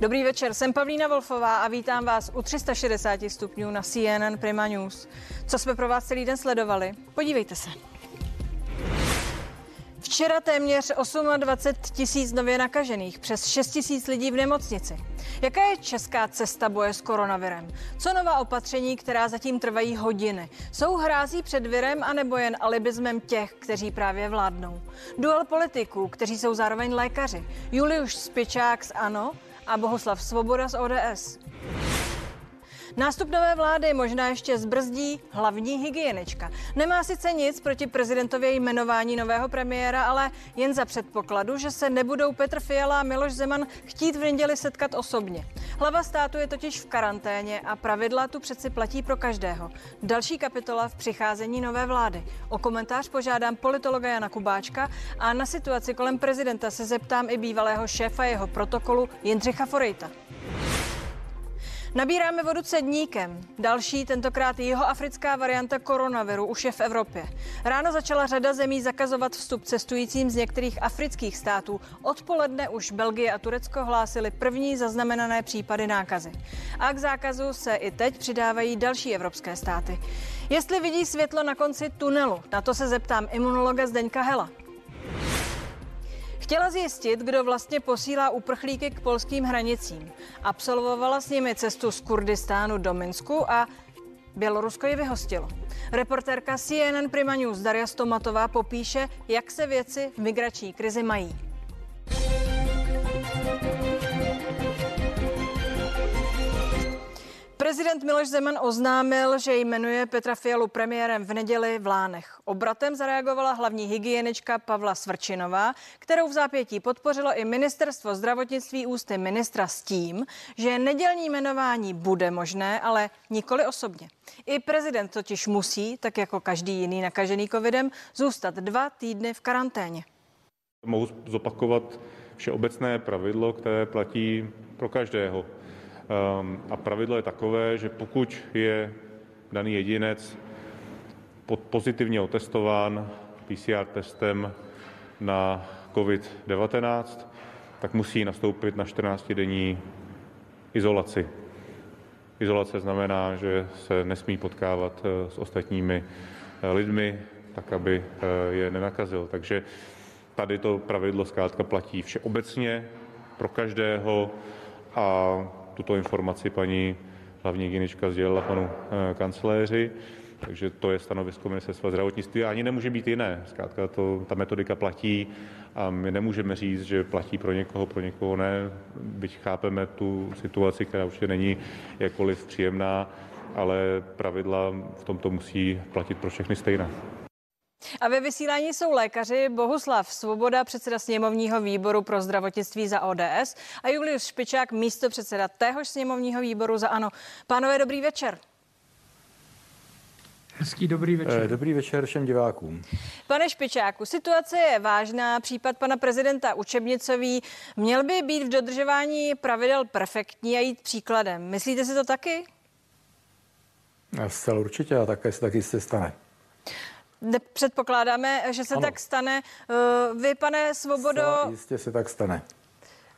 Dobrý večer, jsem Pavlína Wolfová a vítám vás u 360 stupňů na CNN Prima News. Co jsme pro vás celý den sledovali? Podívejte se. Včera téměř 28 tisíc nově nakažených, přes 6 tisíc lidí v nemocnici. Jaká je česká cesta boje s koronavirem? Co nová opatření, která zatím trvají hodiny? Jsou hrází před virem anebo jen alibismem těch, kteří právě vládnou? Duel politiků, kteří jsou zároveň lékaři. Juliuš Spičák z ANO a Bohuslav Svoboda z ODS. Nástup nové vlády možná ještě zbrzdí hlavní hygienička. Nemá sice nic proti prezidentově jmenování nového premiéra, ale jen za předpokladu, že se nebudou Petr Fiala a Miloš Zeman chtít v neděli setkat osobně. Hlava státu je totiž v karanténě a pravidla tu přeci platí pro každého. Další kapitola v přicházení nové vlády. O komentář požádám politologa Jana Kubáčka a na situaci kolem prezidenta se zeptám i bývalého šéfa jeho protokolu Jindřicha Forejta. Nabíráme vodu cedníkem. Další, tentokrát jihoafrická varianta koronaviru už je v Evropě. Ráno začala řada zemí zakazovat vstup cestujícím z některých afrických států. Odpoledne už Belgie a Turecko hlásili první zaznamenané případy nákazy. A k zákazu se i teď přidávají další evropské státy. Jestli vidí světlo na konci tunelu, na to se zeptám imunologa Zdeňka Hela. Chtěla zjistit, kdo vlastně posílá uprchlíky k polským hranicím. Absolvovala s nimi cestu z Kurdistánu do Minsku a Bělorusko ji vyhostilo. Reportérka CNN Prima News Daria Stomatová popíše, jak se věci v migrační krizi mají. Prezident Miloš Zeman oznámil, že jmenuje Petra Fialu premiérem v neděli v Lánech. Obratem zareagovala hlavní hygienička Pavla Svrčinová, kterou v zápětí podpořilo i ministerstvo zdravotnictví ústy ministra s tím, že nedělní jmenování bude možné, ale nikoli osobně. I prezident totiž musí, tak jako každý jiný nakažený covidem, zůstat dva týdny v karanténě. Mohu zopakovat všeobecné pravidlo, které platí pro každého a pravidlo je takové, že pokud je daný jedinec pozitivně otestován PCR testem na COVID-19, tak musí nastoupit na 14-denní izolaci. Izolace znamená, že se nesmí potkávat eh, s ostatními eh, lidmi, tak aby eh, je nenakazil. Takže tady to pravidlo zkrátka platí všeobecně pro každého a tuto informaci paní hlavní hygienička sdělila panu eh, kancléři, takže to je stanovisko ministerstva zdravotnictví a ani nemůže být jiné. Zkrátka to, ta metodika platí a my nemůžeme říct, že platí pro někoho, pro někoho ne. Byť chápeme tu situaci, která určitě není jakkoliv příjemná, ale pravidla v tomto musí platit pro všechny stejné. A ve vysílání jsou lékaři Bohuslav Svoboda, předseda sněmovního výboru pro zdravotnictví za ODS a Julius Špičák, místo předseda téhož sněmovního výboru za ANO. Pánové, dobrý večer. Hezký dobrý večer. Eh, dobrý večer všem divákům. Pane Špičáku, situace je vážná. Případ pana prezidenta Učebnicový měl by být v dodržování pravidel perfektní a jít příkladem. Myslíte si to taky? Zcela určitě a také se taky se stane. Předpokládáme, že se ano. tak stane. Eh, vy, pane Svobodo... Zcela jistě se tak stane.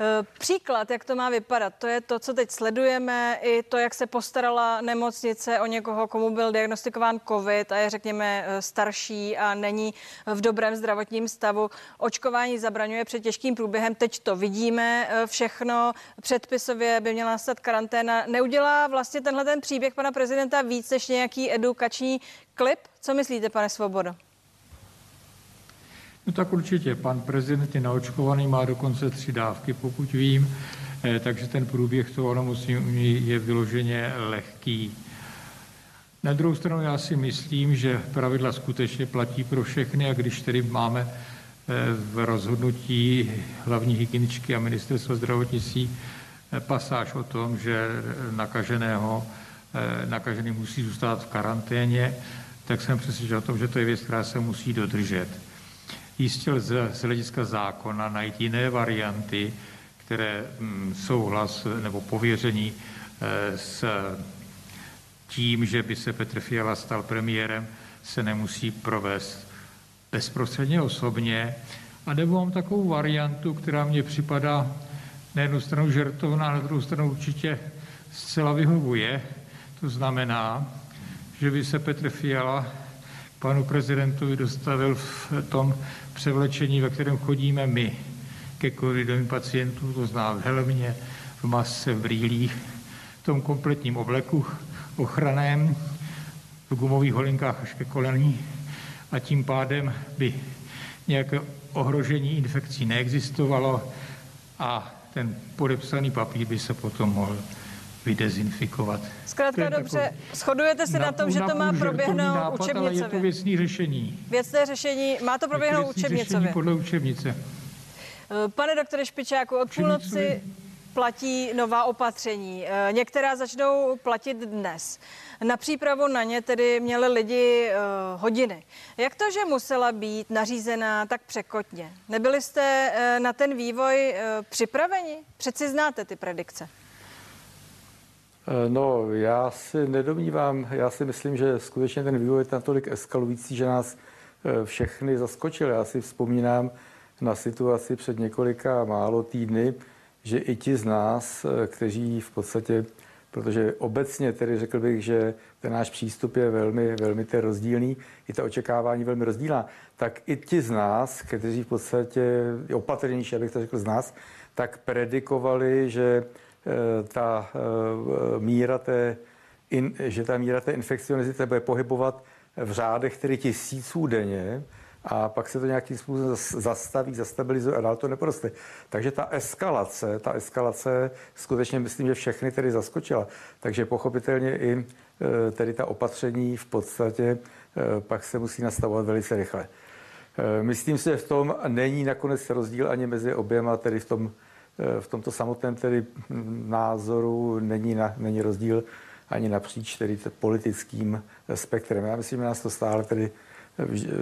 Eh, příklad, jak to má vypadat, to je to, co teď sledujeme, i to, jak se postarala nemocnice o někoho, komu byl diagnostikován COVID a je, řekněme, eh, starší a není v dobrém zdravotním stavu. Očkování zabraňuje před těžkým průběhem. Teď to vidíme všechno. Předpisově by měla nastat karanténa. Neudělá vlastně tenhle ten příběh pana prezidenta víc než nějaký edukační klip? Co myslíte, pane Svobodo? No tak určitě. Pan prezident je naočkovaný, má dokonce tři dávky, pokud vím, eh, takže ten průběh toho onemocnění je vyloženě lehký. Na druhou stranu já si myslím, že pravidla skutečně platí pro všechny a když tedy máme eh, v rozhodnutí hlavní hygieničky a ministerstva zdravotnictví eh, pasáž o tom, že nakaženého, nakažený musí zůstat v karanténě, tak jsem přesvědčen o tom, že to je věc, která se musí dodržet. Jistě lze z hlediska zákona najít jiné varianty, které mm, souhlas nebo pověření eh, s tím, že by se Petr Fiala stal premiérem, se nemusí provést bezprostředně osobně. A nebo mám takovou variantu, která mně připadá na jednu stranu žertovná, na druhou stranu určitě zcela vyhovuje. To znamená, že by se Petr Fiala panu prezidentovi dostavil v tom převlečení, ve kterém chodíme my ke covidovým pacientům, to zná v helmě, v masce, v brýlích, v tom kompletním obleku ochraném, v gumových holinkách až ke kolení. A tím pádem by nějaké ohrožení infekcí neexistovalo a ten podepsaný papír by se potom mohl vydezinfikovat. Zkrátka dobře, takový, shodujete se na, na tom, že to má proběhnout nápad, učebnicově. Ale je to věcný řešení. Věcné řešení, má to proběhnout učebnicově. podle učebnice. Eh, pane doktore Špičáku, od půlnoci platí nová opatření. Eh, některá začnou platit dnes. Na přípravu na ně tedy měli lidi uh, hodiny. Jak to, že musela být nařízená tak překotně? Nebyli jste na ten vývoj připraveni? Přeci znáte ty predikce. No, já si nedomnívám, já si myslím, že skutečně ten vývoj je natolik eskalující, že nás všechny zaskočil. Já si vzpomínám na situaci před několika málo týdny, že i ti z nás, kteří v podstatě protože obecně tedy řekl bych, že ten náš přístup je velmi, velmi ten rozdílný, i ta očekávání velmi rozdílná, tak i ti z nás, kteří v podstatě opatrnější, abych to řekl z nás, tak predikovali, že eh, ta eh, míra té, in, že ta míra té infekcionizity bude pohybovat v řádech tedy tisíců denně, a pak se to nějakým způsobem zastaví, zastabilizuje a dál to neproste. Takže ta eskalace, ta eskalace skutečně myslím, že všechny tedy zaskočila. Takže pochopitelně i e, tedy ta opatření v podstatě pak se musí nastavovat velice rychle. Myslím si, že v tom není nakonec rozdíl ani mezi oběma, tedy v tom v tomto samotném tedy názoru není, na, není rozdíl ani napříč tedy politickým spektrem. Já myslím, že nás to stále tedy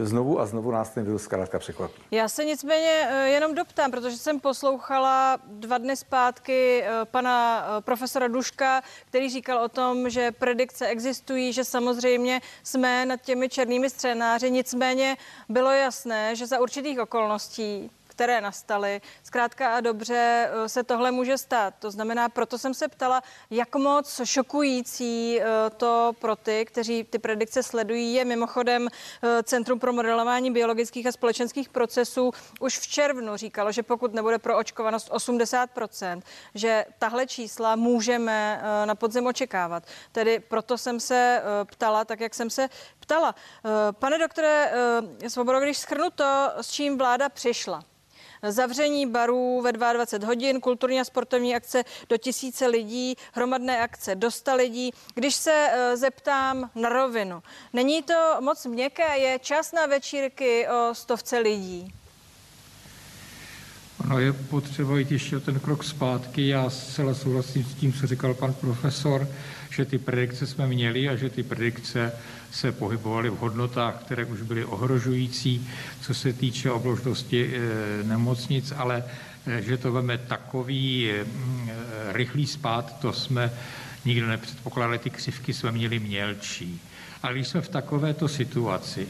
znovu a znovu nás ten virus zkrátka překvapí. Já se nicméně eh, jenom doptám, protože jsem poslouchala dva dny zpátky eh, pana eh, profesora Duška, který říkal o tom, že predikce existují, že samozřejmě jsme nad těmi černými scénáři, nicméně bylo jasné, že za určitých okolností které nastaly. Zkrátka a dobře eh, se tohle může stát. To znamená, proto jsem se ptala, jak moc šokující eh, to pro ty, kteří ty predikce sledují, je mimochodem eh, Centrum pro modelování biologických a společenských procesů už v červnu říkalo, že pokud nebude pro očkovanost 80%, že tahle čísla můžeme na podzim očekávat. Tedy proto jsem se ptala, tak jak jsem se ptala. Pane doktore Svobodo, když schrnu to, s čím vláda přišla, zavření barů ve 22 hodin, kulturní a sportovní akce do tisíce lidí, hromadné akce do 100 lidí. Když se eh, zeptám na rovinu, není to moc měkké, je čas na večírky o stovce lidí? Ono je potřeba jít ještě ten krok zpátky. Já zcela souhlasím s tím, co říkal pan profesor, že ty predikce jsme měli a že ty predikce se pohybovaly v hodnotách, které už byly ohrožující, co se týče obložnosti eh, nemocnic, ale eh, že to veme takový eh, rychlý spát, to jsme nikdo nepředpokládali, ty křivky jsme měli mělčí. Ale když jsme v takovéto situaci,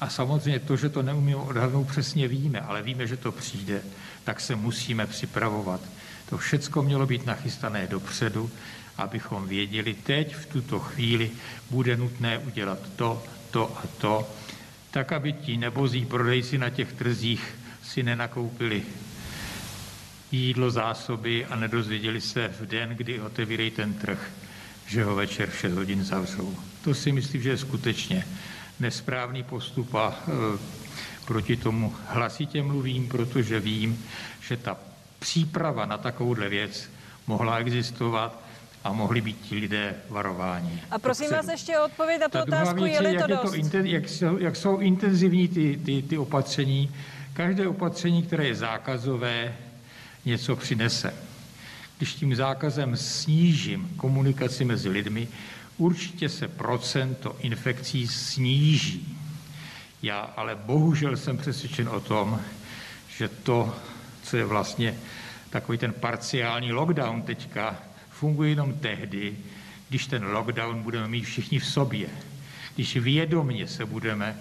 a samozřejmě to, že to neumíme odhadnout, přesně víme, ale víme, že to přijde, tak se musíme připravovat. To všecko mělo být nachystané dopředu, abychom věděli, teď v tuto chvíli bude nutné udělat to, to a to, tak aby ti nebozí prodejci na těch trzích si nenakoupili jídlo, zásoby a nedozvěděli se v den, kdy otevírají ten trh, že ho večer v 6 hodin zavřou. To si myslím, že je skutečně nesprávný postup a e, proti tomu hlasitě mluvím, protože vím, že ta příprava na takovouhle věc mohla existovat a mohli být ti lidé varováni. A prosím vás ještě o odpověď na tu otázku, věc, je-li to jak dost? Je to, jak, jsou, jak jsou intenzivní ty, ty, ty opatření. Každé opatření, které je zákazové, něco přinese. Když tím zákazem snížím komunikaci mezi lidmi, určitě se procento infekcí sníží. Já ale bohužel jsem přesvědčen o tom, že to, co je vlastně takový ten parciální lockdown teďka, funguje jenom tehdy, když ten lockdown budeme mít všichni v sobě. Když vědomně se budeme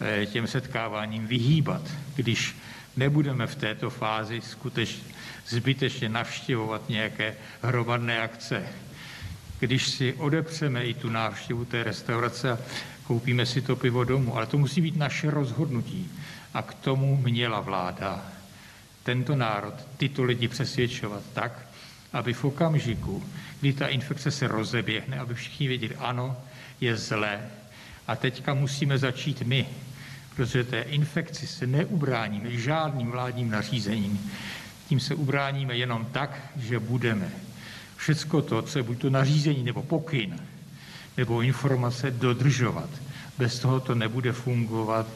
eh, těm setkáváním vyhýbat, když Nebudeme v této fázi skutečně zbytečně navštěvovat nějaké hromadné akce. Když si odepřeme i tu návštěvu té restaurace a koupíme si to pivo domů, ale to musí být naše rozhodnutí. A k tomu měla vláda tento národ, tyto lidi přesvědčovat tak, aby v okamžiku, kdy ta infekce se rozeběhne, aby všichni věděli, ano, je zlé. A teďka musíme začít my, protože té infekci se neubráníme žádným vládním nařízením. Tím se ubráníme jenom tak, že budeme všecko to, co je buď to nařízení nebo pokyn, nebo informace dodržovat. Bez toho to nebude fungovat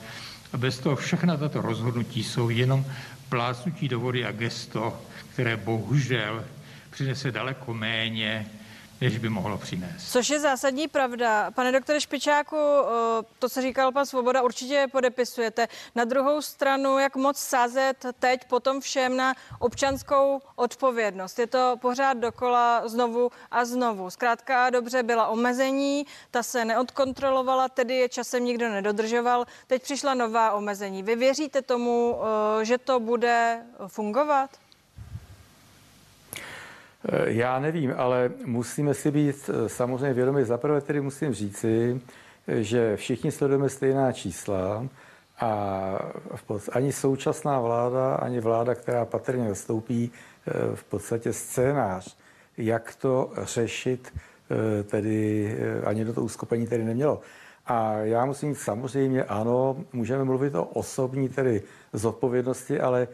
a bez toho všechna tato rozhodnutí jsou jenom plácnutí do vody a gesto, které bohužel přinese daleko méně než by mohlo přinést. Což je zásadní pravda. Pane doktore Špičáku, to, co říkal pan Svoboda, určitě podepisujete. Na druhou stranu, jak moc sázet teď potom všem na občanskou odpovědnost. Je to pořád dokola znovu a znovu. Zkrátka dobře byla omezení, ta se neodkontrolovala, tedy je časem nikdo nedodržoval. Teď přišla nová omezení. Vy věříte tomu, že to bude fungovat? Eh, já nevím, ale musíme si být eh, samozřejmě vědomi. Zaprvé tedy musím říci, eh, že všichni sledujeme stejná čísla a ani současná vláda, ani vláda, která patrně nastoupí, v podstatě scénář, jak to řešit, tedy ani do toho uskupení tedy nemělo. A já musím říct, samozřejmě ano, můžeme mluvit o osobní tedy zodpovědnosti, ale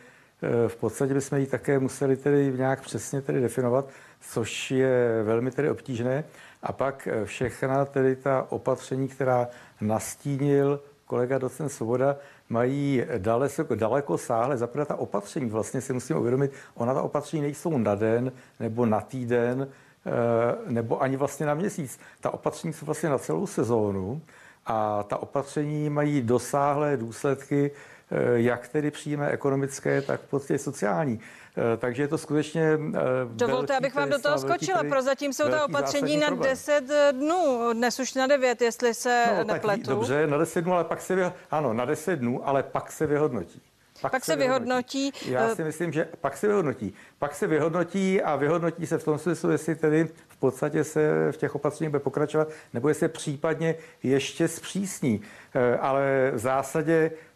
v podstatě bychom ji také museli tedy nějak přesně tedy definovat, což je velmi tedy obtížné. A pak eh, všechna tedy ta opatření, která nastínil kolega docent Svoboda, mají daleko, daleko sáhle. Zaprvé ta opatření, vlastně si musím uvědomit, ona ta opatření nejsou na den nebo na týden, eh, nebo ani vlastně na měsíc. Ta opatření jsou vlastně na celou sezónu a ta opatření mají dosáhlé důsledky Eh, jak tedy příjme ekonomické, tak v podstatě sociální. Eh, takže je to skutečně. Eh, Dovolte, abych vám do toho skočila. Prozatím jsou ta opatření na problém. 10 dnů, dnes už na 9, jestli se no, nepletu. Tak, dobře, na 10 dnů, ale pak se vyhodnotí. Ano, na 10 dnů, ale pak se vyhodnotí. Pak, pak se, vyhodnotí. vyhodnotí. Já si myslím, že pak se vyhodnotí. Pak se vyhodnotí a vyhodnotí se v tom smyslu, jestli tedy v podstatě se v těch opatřeních bude pokračovat, nebo jestli se případně ještě zpřísní. Ale v zásadě Eh,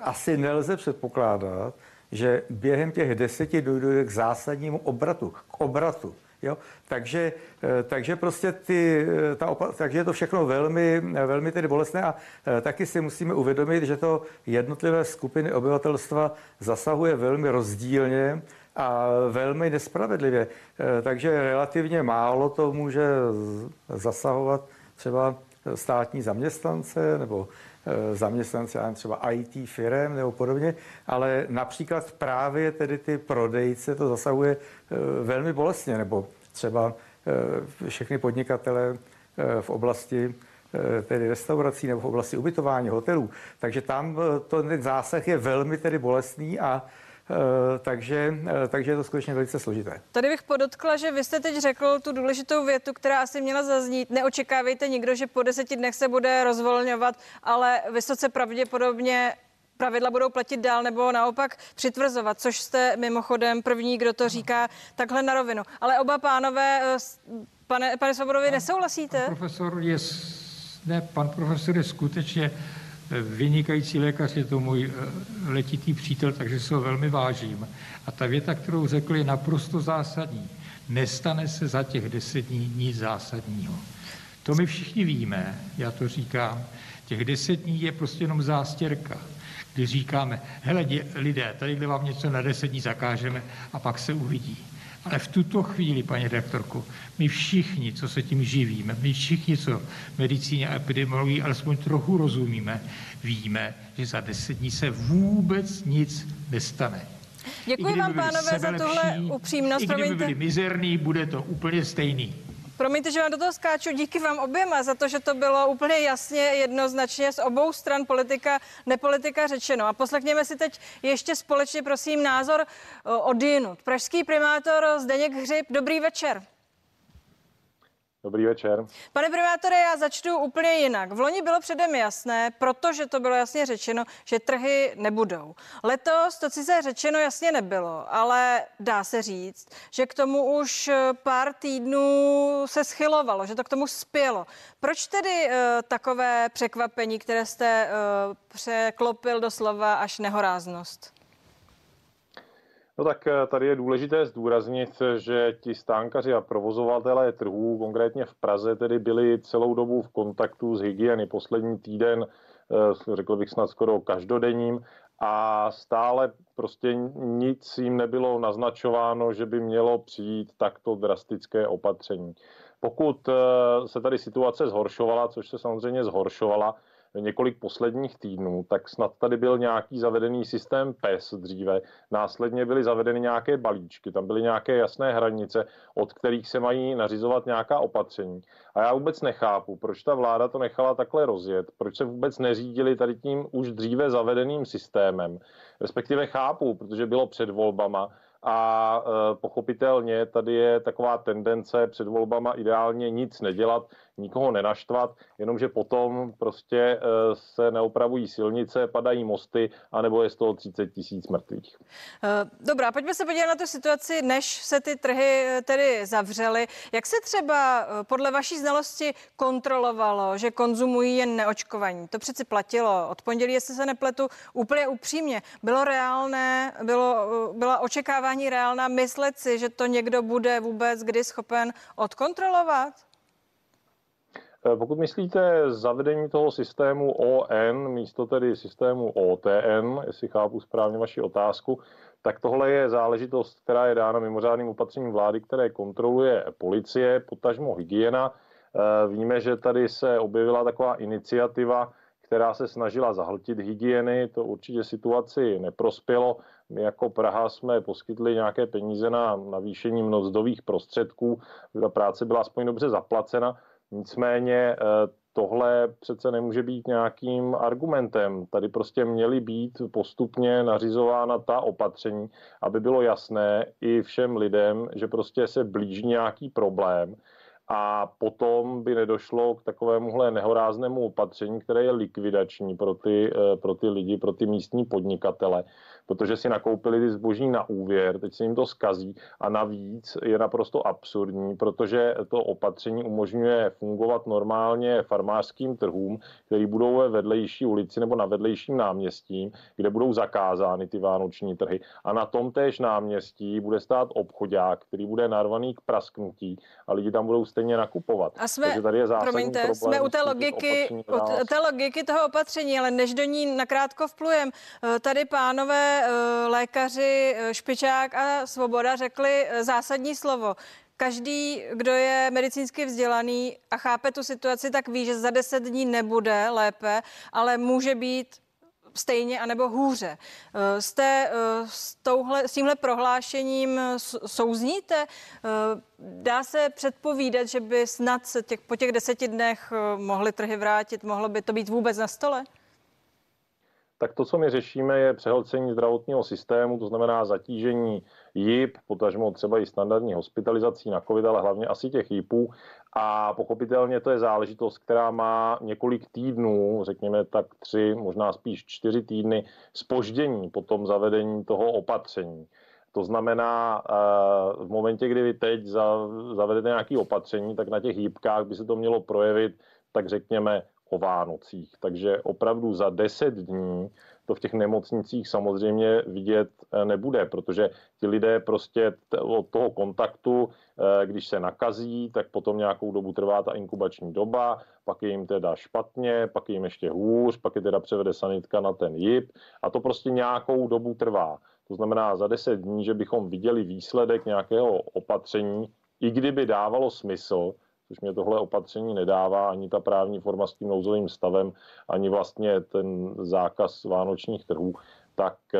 asi nelze předpokládat, že během těch deseti dojde k zásadnímu obratu, k obratu. Jo? Takže, eh, takže prostě ty, eh, ta opa- takže je to všechno velmi, velmi tedy bolestné a taky si musíme uvědomit, že to jednotlivé skupiny obyvatelstva zasahuje velmi rozdílně a velmi nespravedlivě. Takže relativně málo to může zasahovat třeba státní zaměstnance nebo Eh, zaměstnanci, třeba IT firm nebo podobně, ale například právě tedy ty prodejce to zasahuje eh, velmi bolestně, nebo třeba eh, všechny podnikatele v oblasti tedy restaurací nebo v oblasti ubytování, hotelů. Takže tam to, ten zásah je velmi tedy bolestný a takže, eh, takže je to skutečně velice složité. Tady bych podotkla, že vy jste teď řekl tu důležitou větu, která asi měla zaznít. Neočekávejte nikdo, že po deseti dnech se bude rozvolňovat, ale vysoce pravděpodobně pravidla budou platit dál nebo naopak přitvrzovat, což jste mimochodem první, kdo to říká takhle na rovinu. Ale oba pánové, eh, pane, pane Svobodovi, nesouhlasíte? Pan profesor je, ne, pan profesor je skutečně vynikající lékař, je to můj eh, letitý přítel, takže se ho velmi vážím. A ta věta, kterou řekl, je naprosto zásadní. Nestane se za těch deset dní nic zásadního. To my všichni víme, já to říkám. Těch deset dní je prostě jenom zástěrka, kdy říkáme, hele lidé, tady vám něco na deset dní zakážeme a pak se uvidí. Ale v tuto chvíli, paní rektorku, my všichni, co se tím živíme, my všichni, co medicíně a epidemiologii alespoň trochu rozumíme, víme, že za deset dní se vůbec nic nestane. Děkuji vám, pánové, za tuhle upřímnost. I kdyby byli mizerný, bude to úplně stejný. Promiňte, že vám do toho skáču. Díky vám oběma za to, že to bylo úplně jasně, jednoznačně z obou stran politika, nepolitika řečeno. A poslechněme si teď ještě společně, prosím, názor od jinut. Pražský primátor Zdeněk Hřib, dobrý večer. Dobrý večer. Pane primátore, já začnu úplně jinak. V loni bylo předem jasné, protože to bylo jasně řečeno, že trhy nebudou. Letos to sice řečeno jasně nebylo, ale dá se říct, že k tomu už pár týdnů se schylovalo, že to k tomu spělo. Proč tedy uh, takové překvapení, které jste uh, překlopil do slova až nehoráznost? No tak eh, tady je důležité zdůraznit, že ti stánkaři a provozovatelé trhů, konkrétně v Praze, tedy byli celou dobu v kontaktu s hygieny. Poslední týden, eh, řekl bych snad skoro každodenním, a stále prostě nic jim nebylo naznačováno, že by mělo přijít takto drastické opatření. Pokud eh, se tady situace zhoršovala, což se samozřejmě zhoršovala, několik posledních týdnů, tak snad tady byl nějaký zavedený systém PES dříve, následně byly zavedeny nějaké balíčky, tam byly nějaké jasné hranice, od kterých se mají nařizovat nějaká opatření. A já vůbec nechápu, proč ta vláda to nechala takhle rozjet, proč se vůbec neřídili tady tím už dříve zavedeným systémem. Respektive chápu, protože bylo před volbama, a e, pochopitelně tady je taková tendence před volbama ideálně nic nedělat, nikoho nenaštvat, jenomže potom prostě eh, se neopravují silnice, padají mosty, anebo je z toho 30 tisíc mrtvých. Eh, dobrá, pojďme se podívat na tu situaci, než se ty trhy eh, tedy zavřely. Jak se třeba podle vaší znalosti kontrolovalo, že konzumují jen neočkovaní? To přeci platilo od pondělí, jestli se nepletu, úplně upřímně. Bylo reálné, bylo, byla očekávání reálná myslet si, že to někdo bude vůbec kdy schopen odkontrolovat? Eh, pokud myslíte zavedení toho systému ON místo tedy systému OTN, jestli chápu správně vaši otázku, tak tohle je záležitost, která je dána mimořádným opatřením vlády, které kontroluje policie, potažmo hygiena. Eh, víme, že tady se objevila taková iniciativa, která se snažila zahltit hygieny. To určitě situaci neprospělo. My jako Praha jsme poskytli nějaké peníze na navýšení mzdových prostředků. Ta práce byla aspoň dobře zaplacena. Nicméně eh, tohle přece nemůže být nějakým argumentem. Tady prostě měly být postupně nařizována ta opatření, aby bylo jasné i všem lidem, že prostě se blíží nějaký problém a potom by nedošlo k takovémuhle nehoráznému opatření, které je likvidační pro ty, eh, pro ty lidi, pro ty místní podnikatele protože si nakoupili ty zboží na úvěr, teď se jim to skazí a navíc je naprosto absurdní, protože to opatření umožňuje fungovat normálně farmářským trhům, který budou ve vedlejší ulici nebo na vedlejším náměstí, kde budou zakázány ty vánoční trhy. A na tom též náměstí bude stát obchodák, který bude narvaný k prasknutí a lidi tam budou stejně nakupovat. A jsme, Takže tady je promiňte, problém, jsme u té logiky, u té logiky toho opatření, ale než do ní nakrátko vplujem, eh, tady pánové Eh, lékaři eh, Špičák a Svoboda řekli zásadní slovo. Každý, kdo je medicínsky vzdělaný a chápe tu situaci, tak ví, že za deset dní nebude lépe, ale může být stejně anebo hůře. Jste s, touhle, s tímhle prohlášením souzníte? Dá se předpovídat, že by snad se těch, po těch deseti dnech mohly trhy vrátit? Mohlo by to být vůbec na stole? tak to, co my řešíme, je přehlcení zdravotního systému, to znamená zatížení JIP, potažmo třeba i standardní hospitalizací na COVID, ale hlavně asi těch JIPů. A pochopitelně to je záležitost, která má několik týdnů, řekněme tak tři, možná spíš čtyři týdny spoždění po tom zavedení toho opatření. To znamená, eh, v momentě, kdy vy teď zavedete nějaké opatření, tak na těch jípkách by se to mělo projevit, tak řekněme, o Vánocích. Takže opravdu za 10 dní to v těch nemocnicích samozřejmě vidět eh, nebude, protože ti lidé prostě od toho kontaktu, eh, když se nakazí, tak potom nějakou dobu trvá ta inkubační doba, pak je jim teda špatně, pak je jim ještě hůř, pak je teda převede sanitka na ten JIP a to prostě nějakou dobu trvá. To znamená za 10 dní, že bychom viděli výsledek nějakého opatření, i kdyby dávalo smysl, což mě tohle opatření nedává, ani ta právní forma s tím nouzovým stavem, ani vlastně ten zákaz vánočních trhů, tak eh,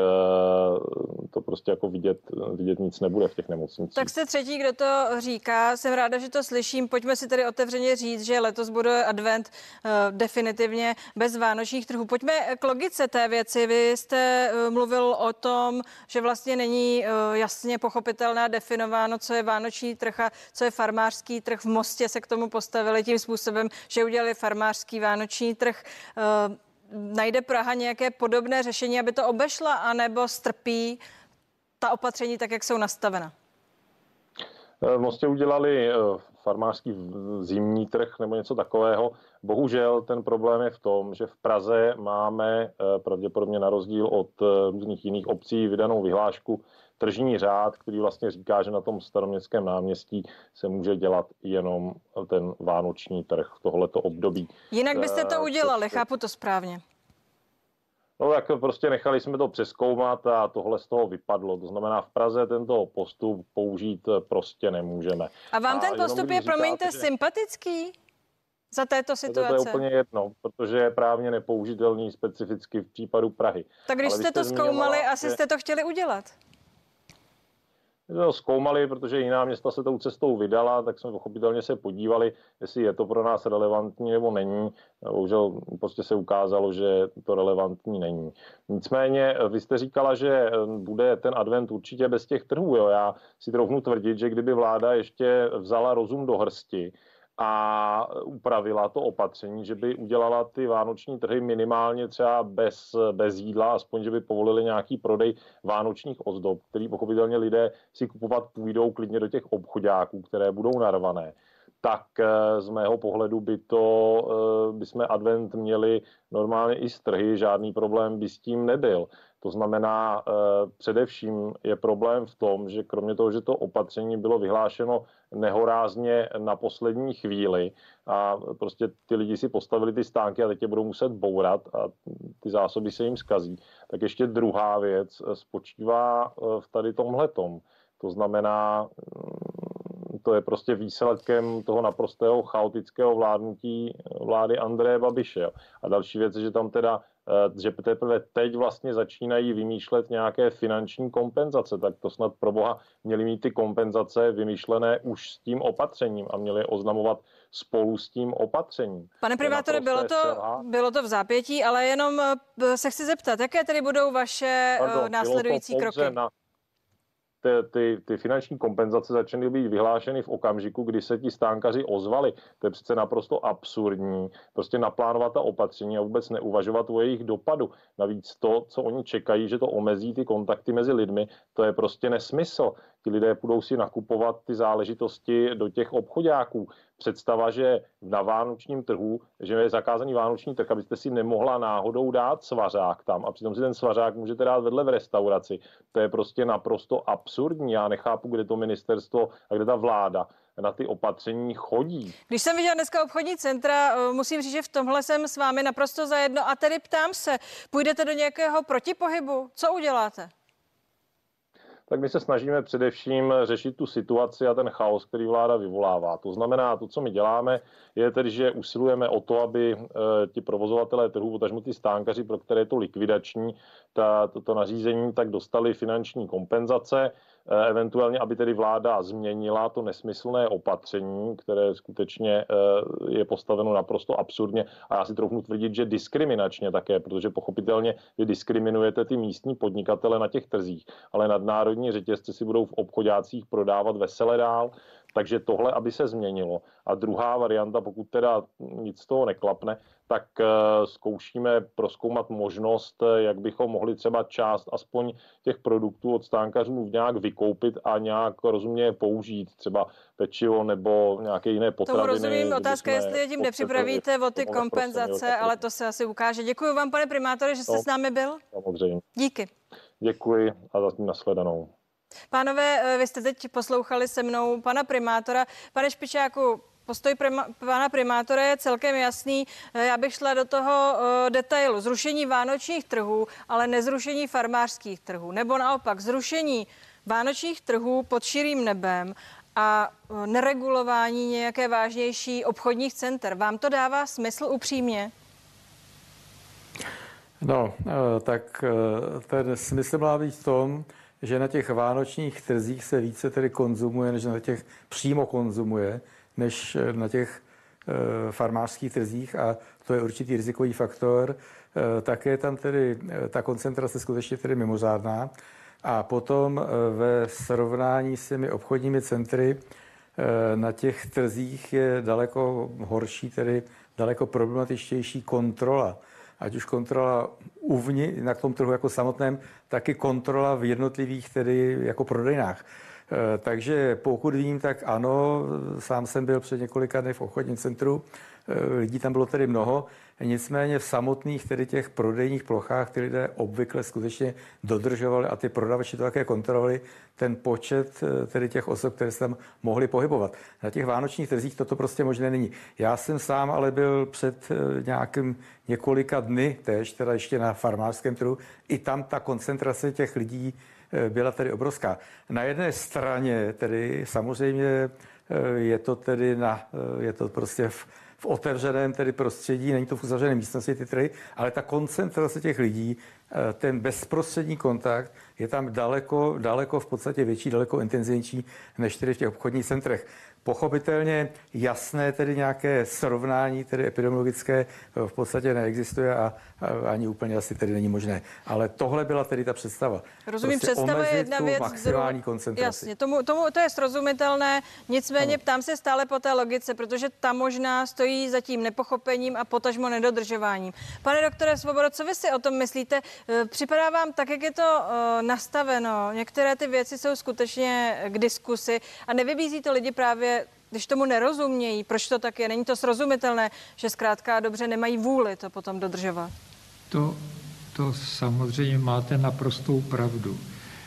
to prostě jako vidět, vidět nic nebude v těch nemocnicích. Tak jste třetí, kdo to říká. Jsem ráda, že to slyším. Pojďme si tedy otevřeně říct, že letos bude advent uh, definitivně bez vánočních trhů. Pojďme k logice té věci. Vy jste uh, mluvil o tom, že vlastně není jasně pochopitelné a definováno, co je vánoční trh a co je farmářský trh. V Mostě se k tomu postavili tím způsobem, že udělali farmářský vánoční trh. Najde Praha nějaké podobné řešení, aby to obešla, anebo strpí ta opatření tak, jak jsou nastavena? Eh, v Mostě udělali eh, farmářský zimní trh nebo něco takového. Bohužel ten problém je v tom, že v Praze máme eh, pravděpodobně na rozdíl od různých jiných obcí vydanou vyhlášku tržní řád, který vlastně říká, že na tom staroměstském náměstí se může dělat jenom ten vánoční trh v tohleto období. Jinak byste to udělali, chápu to správně. No tak prostě nechali jsme to přeskoumat a tohle z toho vypadlo. To znamená, v Praze tento postup použít prostě nemůžeme. A vám a ten postup je, promiňte, že... sympatický? Za této situace? To je úplně jedno, protože je právně nepoužitelný specificky v případu Prahy. Tak když jste to zkoumali, asi jste to chtěli udělat to zkoumali, protože jiná města se tou cestou vydala, tak jsme pochopitelně se podívali, jestli je to pro nás relevantní nebo není. Bohužel prostě se ukázalo, že to relevantní není. Nicméně, vy jste říkala, že bude ten advent určitě bez těch trhů. Jo? Já si trochu tvrdit, že kdyby vláda ještě vzala rozum do hrsti, a upravila to opatření, že by udělala ty vánoční trhy minimálně třeba bez, bez jídla, aspoň, že by povolili nějaký prodej vánočních ozdob, který pochopitelně lidé si kupovat půjdou klidně do těch obchodáků, které budou narvané tak eh, z mého pohledu by to, eh, by jsme advent měli normálně i z trhy, žádný problém by s tím nebyl. To znamená, eh, především je problém v tom, že kromě toho, že to opatření bylo vyhlášeno nehorázně na poslední chvíli a prostě ty lidi si postavili ty stánky a teď je budou muset bourat a ty zásoby se jim skazí, tak ještě druhá věc spočívá v tady tomhletom. To znamená, to je prostě výsledkem toho naprostého chaotického vládnutí vlády Andreje Babiše. A další věc je, že tam teda eh, že teprve teď vlastně začínají vymýšlet nějaké finanční kompenzace, tak to snad pro boha měli mít ty kompenzace vymýšlené už s tím opatřením a měli je oznamovat spolu s tím opatřením. Pane privátore, bylo to, bylo to v zápětí, ale jenom eh, se chci zeptat, jaké tedy budou vaše eh, Pardon, následující kroky? Na, ty, ty, ty finanční kompenzace začaly být vyhlášeny v okamžiku, kdy se ti stánkaři ozvali. To je přece naprosto absurdní. Prostě naplánovat ta opatření a vůbec neuvažovat o jejich dopadu. Navíc to, co oni čekají, že to omezí ty kontakty mezi lidmi, to je prostě nesmysl. Ti lidé budou si nakupovat ty záležitosti do těch obchodáků představa, že na vánočním trhu, že je zakázaný vánoční trh, abyste si nemohla náhodou dát svařák tam a přitom si ten svařák můžete dát vedle v restauraci. To je prostě naprosto absurdní. Já nechápu, kde to ministerstvo a kde ta vláda na ty opatření chodí. Když jsem viděla dneska obchodní centra, eh, musím říct, že v tomhle jsem s vámi naprosto zajedno. A tedy ptám se, půjdete do nějakého protipohybu? Co uděláte? Tak my se snažíme především řešit tu situaci a ten chaos, který vláda vyvolává. To znamená, to, co my děláme, je tedy, že usilujeme o to, aby e, ti provozovatelé trhu, potažmo ty stánkaři, pro které je to likvidační, ta, to, to nařízení, tak dostali finanční kompenzace. Eh, eventuálně, aby tedy vláda změnila to nesmyslné opatření, které skutečně eh, je postaveno naprosto absurdně. A já si trochu tvrdit, že diskriminačně také, protože pochopitelně vy diskriminujete ty místní podnikatele na těch trzích, ale nadnárodní řetězce si budou v obchodácích prodávat vesele dál, takže tohle, aby se změnilo. A druhá varianta, pokud teda nic z toho neklapne, tak eh, zkoušíme proskoumat možnost, eh, jak bychom mohli třeba část aspoň těch produktů od stánkařů nějak vykoupit a nějak rozumně použít, třeba pečivo nebo nějaké jiné potraviny. Tomu rozumím, otázka, jestli je tím nepřipravíte o ty kompenzace, ale to se asi ukáže. Děkuji vám, pane primátore, že jste no, s námi byl. Samozřejmě. Díky. Děkuji a zatím nasledanou. Pánové, eh, vy jste teď poslouchali se mnou pana primátora. Pane Špičáku, Postoj prima, pana primátora je celkem jasný. Eh, já bych šla do toho uh, detailu. Zrušení vánočních trhů, ale nezrušení farmářských trhů. Nebo naopak zrušení vánočních trhů pod širým nebem a uh, neregulování nějaké vážnější obchodních center. Vám to dává smysl upřímně? No, tak ten smysl má být v tom, že na těch vánočních trzích se více tedy konzumuje, než na těch přímo konzumuje, než na těch farmářských trzích a to je určitý rizikový faktor. Také je tam tedy ta koncentrace skutečně tedy mimořádná. A potom ve srovnání s těmi obchodními centry na těch trzích je daleko horší, tedy daleko problematičtější kontrola ať už kontrola uvnitř, na tom trhu jako samotném, tak i kontrola v jednotlivých tedy jako prodejnách. Eh, takže pokud vím, tak ano, sám jsem byl před několika dny v obchodním centru, eh, lidí tam bylo tedy mnoho, nicméně v samotných tedy těch prodejních plochách ty lidé obvykle skutečně dodržovali a ty prodavači to také kontrolovali ten počet eh, tedy těch osob, které se tam mohly pohybovat. Na těch vánočních trzích toto prostě možné není. Já jsem sám ale byl před nějakým několika dny, tež teda ještě na farmářském trhu, i tam ta koncentrace těch lidí byla tedy obrovská. Na jedné straně tedy samozřejmě eh, je to tedy na, eh, je to prostě v, v otevřeném tedy prostředí, není to v uzavřené místnosti ty trhy, ale ta koncentrace těch lidí, ten bezprostřední kontakt je tam daleko, daleko v podstatě větší, daleko intenzivnější než tedy v těch obchodních centrech. Pochopitelně jasné tedy nějaké srovnání tedy epidemiologické v podstatě neexistuje a, a ani úplně asi tedy není možné. Ale tohle byla tedy ta představa. Rozumím, prostě představa je jedna věc. Maximální koncentraci. Jasně, tomu, tomu to je srozumitelné. Nicméně ano. ptám se stále po té logice, protože ta možná stojí za tím nepochopením a potažmo nedodržováním. Pane doktore Svobodo, co vy si o tom myslíte? E, připadá vám tak, jak je to uh, nastaveno. Některé ty věci jsou skutečně k diskusi a nevybízí to lidi právě když tomu nerozumějí, proč to tak je, není to srozumitelné, že zkrátka dobře nemají vůli to potom dodržovat. To, to samozřejmě máte naprostou pravdu.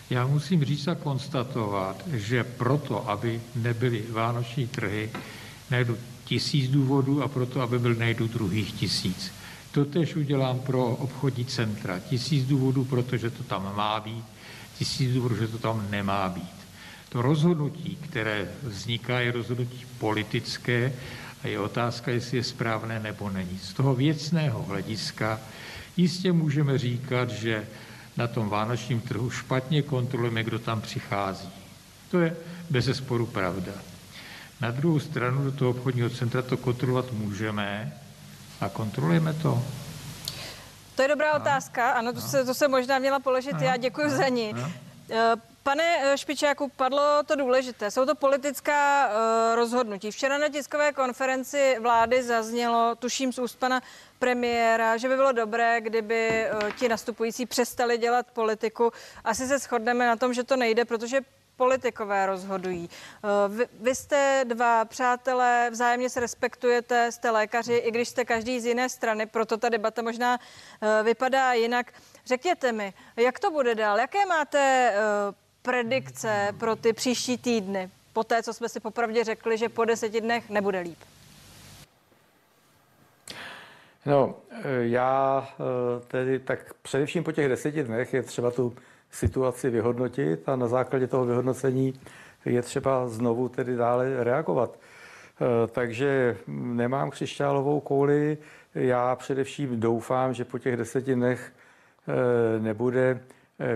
Já musím říct a konstatovat, že proto, aby nebyly vánoční trhy, najdu tisíc důvodů a proto, aby byl najdu druhých tisíc. To tež udělám pro obchodní centra. Tisíc důvodů, protože to tam má být, tisíc důvodů, že to tam nemá být. To rozhodnutí, které vzniká, je rozhodnutí politické a je otázka, jestli je správné nebo není. Z toho věcného hlediska jistě můžeme říkat, že na tom vánočním trhu špatně kontrolujeme, kdo tam přichází. To je bez sporu pravda. Na druhou stranu do toho obchodního centra to kontrolovat můžeme a kontrolujeme to. To je dobrá no. otázka, ano, to, no. se, to se možná měla položit no. já, děkuji no. za ní. No. Eh, Pane eh, Špičáku, padlo to důležité. Jsou to politická uh, rozhodnutí. Včera na tiskové konferenci vlády zaznělo, tuším z úst pana premiéra, že by bylo dobré, kdyby uh, ti nastupující přestali dělat politiku. Asi se shodneme na tom, že to nejde, protože politikové rozhodují. Vy, vy jste dva přátelé, vzájemně se respektujete, jste lékaři, i když jste každý z jiné strany, proto ta debata možná vypadá jinak. Řekněte mi, jak to bude dál? Jaké máte predikce pro ty příští týdny? Po té, co jsme si popravdě řekli, že po deseti dnech nebude líp. No, já eh, tedy tak především po těch deseti dnech je třeba tu situaci vyhodnotit a na základě toho vyhodnocení je třeba znovu tedy dále reagovat. Eh, takže nemám křišťálovou kouli. Já především doufám, že po těch deseti dnech eh, nebude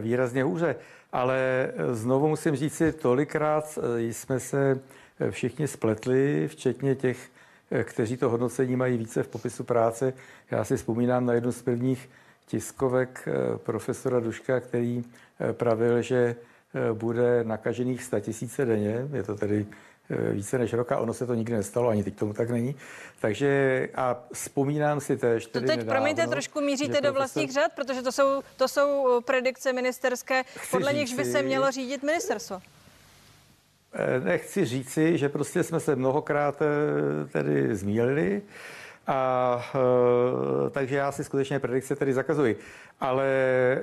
výrazně hůře. Ale znovu musím říct si, tolikrát eh, jsme se eh, všichni spletli, včetně těch, eh, kteří to hodnocení mají více v popisu práce. Já si vzpomínám na jednu z prvních tiskovek profesora Duška, který pravil, že bude nakažených 100 tisíce denně. Je to tedy Eh, více než roka. Ono se to nikdy nestalo, ani teď tomu tak není. Takže a vzpomínám si tež. To teď, nedávno, promiňte, trošku míříte do vlastních řad, protože to jsou, to jsou predikce ministerské, podle nichž by se mělo řídit ministerstvo. Eh, nechci říci, že prostě jsme se mnohokrát eh, tedy zmílili. A e, takže já si skutečně predikce tedy zakazuji. Ale e,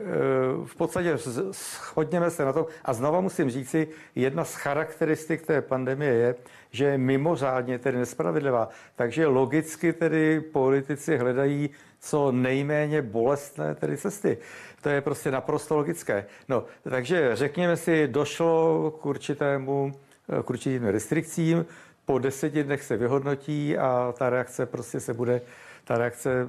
v podstatě shodněme se na tom. A znova musím říci, jedna z charakteristik té pandemie je, že je mimořádně tedy nespravedlivá. Takže logicky tedy politici hledají co nejméně bolestné tedy cesty. To je prostě naprosto logické. No, takže řekněme si, došlo k určitému k určitým restrikcím, po deseti dnech se vyhodnotí a ta reakce prostě se bude, ta reakce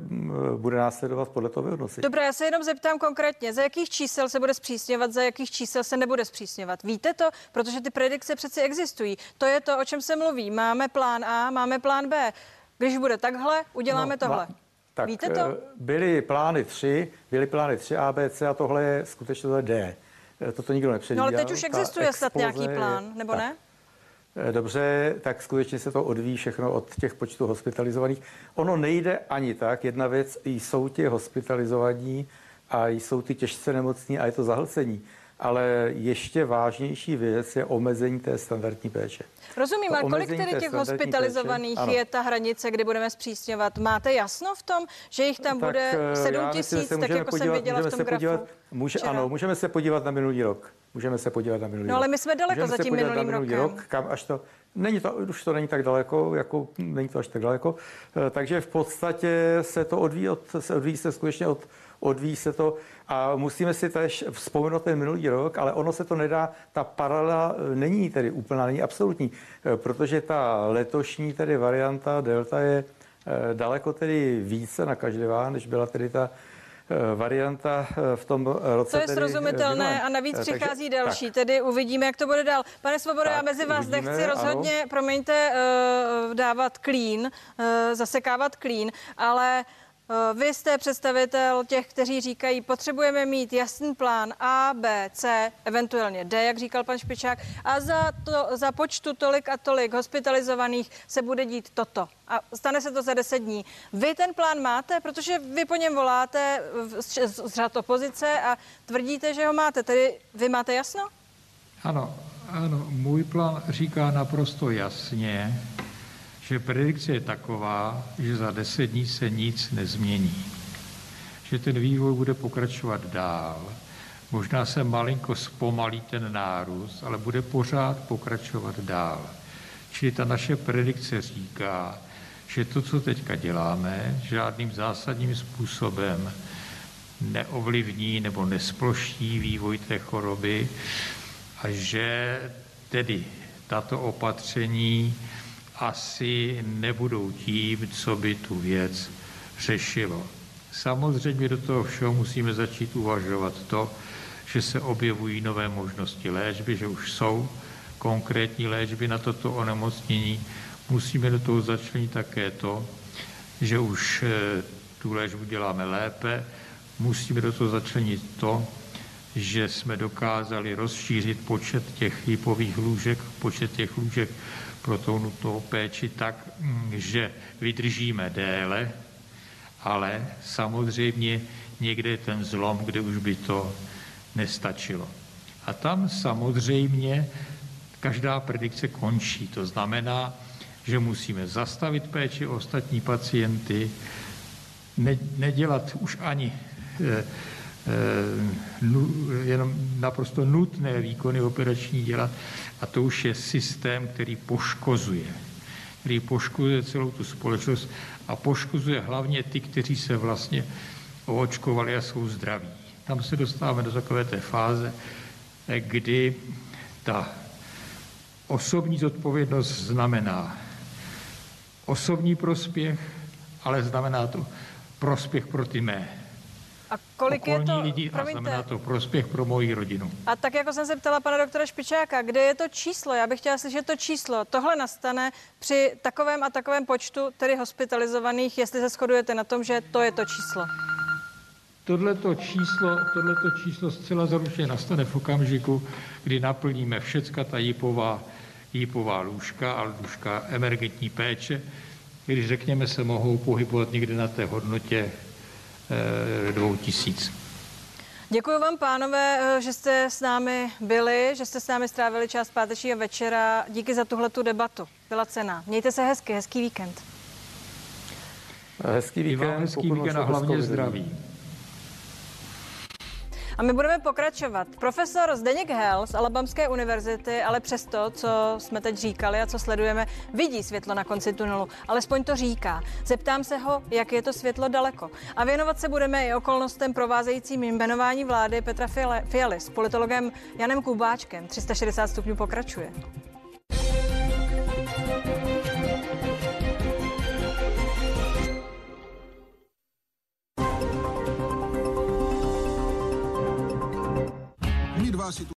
bude následovat podle toho vyhodnocení. Dobré, já se jenom zeptám konkrétně, za jakých čísel se bude zpřísňovat, za jakých čísel se nebude zpřísňovat. Víte to? Protože ty predikce přeci existují. To je to, o čem se mluví. Máme plán A, máme plán B. Když bude takhle, uděláme no, tohle. Ma, tak, Víte to? Eh, byly plány 3, byly plány 3 A, B, C a tohle je skutečně to D. Eh, toto nikdo nepředvídal. No ale teď už existuje snad nějaký plán, nebo tak. ne? Eh, dobře, tak skutečně se to odvíjí všechno od těch počtů hospitalizovaných. Ono nejde ani tak. Jedna věc, jsou ti hospitalizovaní a jsou ty těžce nemocní a je to zahlcení ale ještě vážnější věc je omezení té standardní péče. Rozumím, a kolik tedy těch hospitalizovaných péče? je ta hranice, kdy budeme zpřísňovat? Máte jasno v tom, že jich tam tak bude 7 tisíc, tak jako podívat, jsem viděla v tom grafu? Podívat, může, ano, můžeme se podívat na minulý rok. Můžeme se podívat na minulý No ale my jsme daleko můžeme za tím minulým minulý rokem. Rok, kam až to, Není to, už to není tak daleko, jako není to až tak daleko. Eh, takže v podstatě se to odvíjí, od, se odvíjí se skutečně od, odvíjí se to a musíme si tež vzpomenout ten minulý rok, ale ono se to nedá, ta paralela e, není tedy úplná, není absolutní, protože ta letošní tedy varianta Delta je e, daleko tedy více nakažlivá, než byla tedy ta varianta v tom roce. To je srozumitelné a navíc Takže, přichází další, tak. tedy uvidíme, jak to bude dál. Pane Svobodo, já mezi vás uvidíme, nechci rozhodně, ano. promiňte, dávat klín, zasekávat klín, ale Eh, vy jste představitel těch, kteří říkají, potřebujeme mít jasný plán A, B, C, eventuálně D, jak říkal pan Špičák, a za, to, za počtu tolik a tolik hospitalizovaných se bude dít toto. A stane se to za deset dní. Vy ten plán máte, protože vy po něm voláte z, z řad opozice a tvrdíte, že ho máte. Tedy vy máte jasno? Ano, ano, můj plán říká naprosto jasně, že predikce je taková, že za deset dní se nic nezmění. Že ten vývoj bude pokračovat dál. Možná se malinko zpomalí ten nárůst, ale bude pořád pokračovat dál. Čili ta naše predikce říká, že to, co teďka děláme, žádným zásadním způsobem neovlivní nebo nesploští vývoj té choroby a že tedy tato opatření asi nebudou tím, co by tu věc řešilo. Samozřejmě do toho všeho musíme začít uvažovat to, že se objevují nové možnosti léčby, že už jsou konkrétní léčby na toto onemocnění. Musíme do toho začlenit také to, že už eh, tu léčbu děláme lépe. Musíme do toho začlenit to, že jsme dokázali rozšířit počet těch hypových lůžek, počet těch lůžek pro tou nutnou péči tak, mm, že vydržíme déle, ale samozřejmě někde je ten zlom, kde už by to nestačilo. A tam samozřejmě každá predikce končí. To znamená, že musíme zastavit péči ostatní pacienty, ne, nedělat už ani eh, jenom naprosto nutné výkony operační dělat, a to už je systém, který poškozuje. Který poškozuje celou tu společnost a poškozuje hlavně ty, kteří se vlastně oočkovali a jsou zdraví. Tam se dostáváme do takové té fáze, kdy ta osobní zodpovědnost znamená osobní prospěch, ale znamená to prospěch pro ty mé. A kolik je to, lidi promiňte. a znamená to prospěch pro moji rodinu. A tak jako jsem se ptala pana doktora Špičáka, kde je to číslo? Já bych chtěla slyšet to číslo. Tohle nastane při takovém a takovém počtu tedy hospitalizovaných, jestli se shodujete na tom, že to je to číslo. Tohleto číslo, tohleto číslo zcela zaručeně nastane v okamžiku, kdy naplníme všecka ta jípová, jípová lůžka a lůžka emergentní péče, když řekněme se mohou pohybovat někde na té hodnotě Eh, dvou tisíc. Děkuji vám, pánové, eh, že jste s námi byli, že jste s námi strávili část pátečního večera. Díky za tuhle debatu. Byla cena. Mějte se hezky, hezký víkend. Hezký víkend, hezký víkend a hlavně zdraví. A my budeme pokračovat. Profesor Zdeněk Hell z Alabamské univerzity, ale přesto, co jsme teď říkali a co sledujeme, vidí světlo na konci tunelu. Alespoň to říká. Zeptám se ho, jak je to světlo daleko. A věnovat se budeme i okolnostem provázejícím jmenování vlády Petra Fialy s politologem Janem Kubáčkem. 360 stupňů pokračuje. Krizová situace.